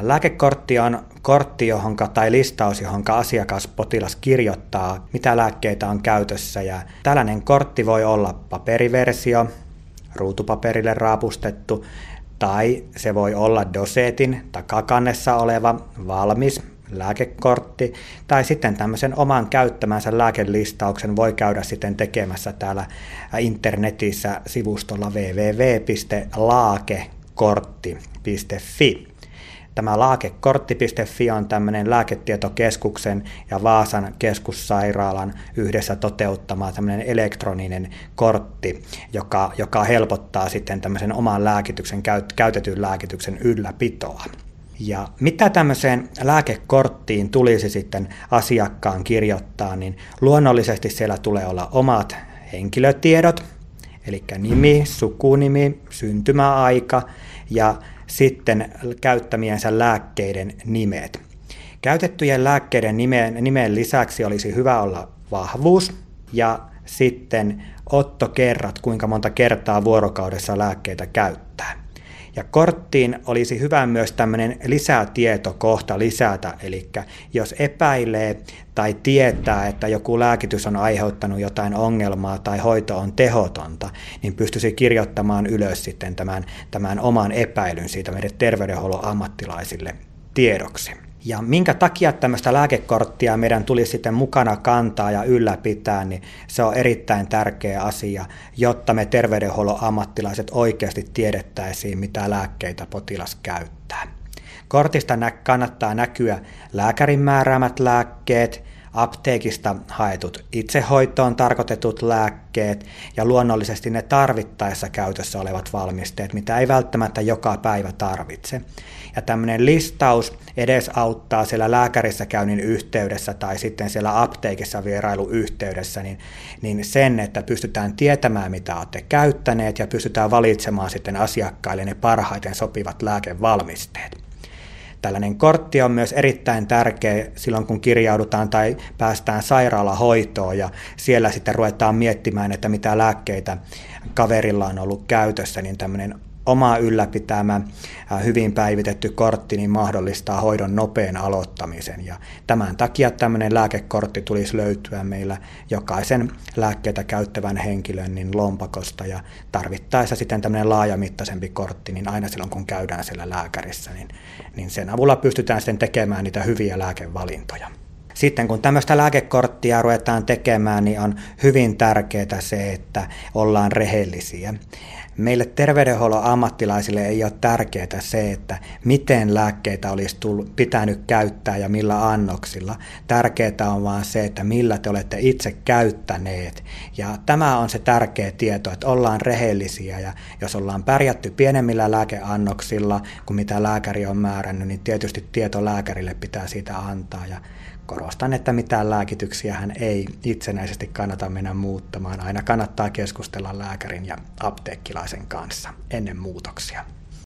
Lääkekortti on kortti johonka, tai listaus, johon asiakas potilas kirjoittaa, mitä lääkkeitä on käytössä. Ja tällainen kortti voi olla paperiversio, ruutupaperille raapustettu, tai se voi olla dosetin takakannessa oleva valmis lääkekortti, tai sitten tämmöisen oman käyttämänsä lääkelistauksen voi käydä sitten tekemässä täällä internetissä sivustolla www.laakekortti.fi. Tämä laakekortti.fi on tämmöinen lääketietokeskuksen ja Vaasan keskussairaalan yhdessä toteuttama tämmöinen elektroninen kortti, joka, joka helpottaa sitten tämmöisen oman lääkityksen, käytetyn lääkityksen ylläpitoa. Ja mitä tämmöiseen lääkekorttiin tulisi sitten asiakkaan kirjoittaa, niin luonnollisesti siellä tulee olla omat henkilötiedot, eli nimi, sukunimi, syntymäaika ja sitten käyttämiensä lääkkeiden nimet. Käytettyjen lääkkeiden nimeen, nimeen lisäksi olisi hyvä olla vahvuus ja sitten ottokerrat, kuinka monta kertaa vuorokaudessa lääkkeitä käyttää. Ja korttiin olisi hyvä myös tämmöinen lisätietokohta lisätä, eli jos epäilee tai tietää, että joku lääkitys on aiheuttanut jotain ongelmaa tai hoito on tehotonta, niin pystyisi kirjoittamaan ylös sitten tämän, tämän oman epäilyn siitä meidän terveydenhuollon ammattilaisille tiedoksi. Ja minkä takia tämmöistä lääkekorttia meidän tulisi sitten mukana kantaa ja ylläpitää, niin se on erittäin tärkeä asia, jotta me terveydenhuollon ammattilaiset oikeasti tiedettäisiin, mitä lääkkeitä potilas käyttää. Kortista kannattaa näkyä lääkärin määräämät lääkkeet, apteekista haetut itsehoitoon tarkoitetut lääkkeet ja luonnollisesti ne tarvittaessa käytössä olevat valmisteet, mitä ei välttämättä joka päivä tarvitse. Ja tämmöinen listaus edesauttaa siellä lääkärissä käynnin yhteydessä tai sitten siellä apteekissa vierailuyhteydessä, niin, niin sen, että pystytään tietämään, mitä olette käyttäneet ja pystytään valitsemaan sitten asiakkaille ne parhaiten sopivat lääkevalmisteet. Tällainen kortti on myös erittäin tärkeä silloin, kun kirjaudutaan tai päästään sairaalahoitoon ja siellä sitten ruvetaan miettimään, että mitä lääkkeitä kaverilla on ollut käytössä, niin tämmöinen oma ylläpitämä hyvin päivitetty kortti niin mahdollistaa hoidon nopean aloittamisen. Ja tämän takia tämmöinen lääkekortti tulisi löytyä meillä jokaisen lääkkeitä käyttävän henkilön niin lompakosta ja tarvittaessa sitten tämmöinen laajamittaisempi kortti, niin aina silloin kun käydään siellä lääkärissä, niin, niin sen avulla pystytään sitten tekemään niitä hyviä lääkevalintoja. Sitten kun tämmöistä lääkekorttia ruvetaan tekemään, niin on hyvin tärkeää se, että ollaan rehellisiä. Meille terveydenhuollon ammattilaisille ei ole tärkeää se, että miten lääkkeitä olisi tullut, pitänyt käyttää ja millä annoksilla. Tärkeää on vaan se, että millä te olette itse käyttäneet. Ja tämä on se tärkeä tieto, että ollaan rehellisiä ja jos ollaan pärjätty pienemmillä lääkeannoksilla kuin mitä lääkäri on määrännyt, niin tietysti tieto lääkärille pitää siitä antaa. Ja korostan, että mitään lääkityksiä hän ei itsenäisesti kannata mennä muuttamaan. Aina kannattaa keskustella lääkärin ja apteekkilaisen kanssa ennen muutoksia.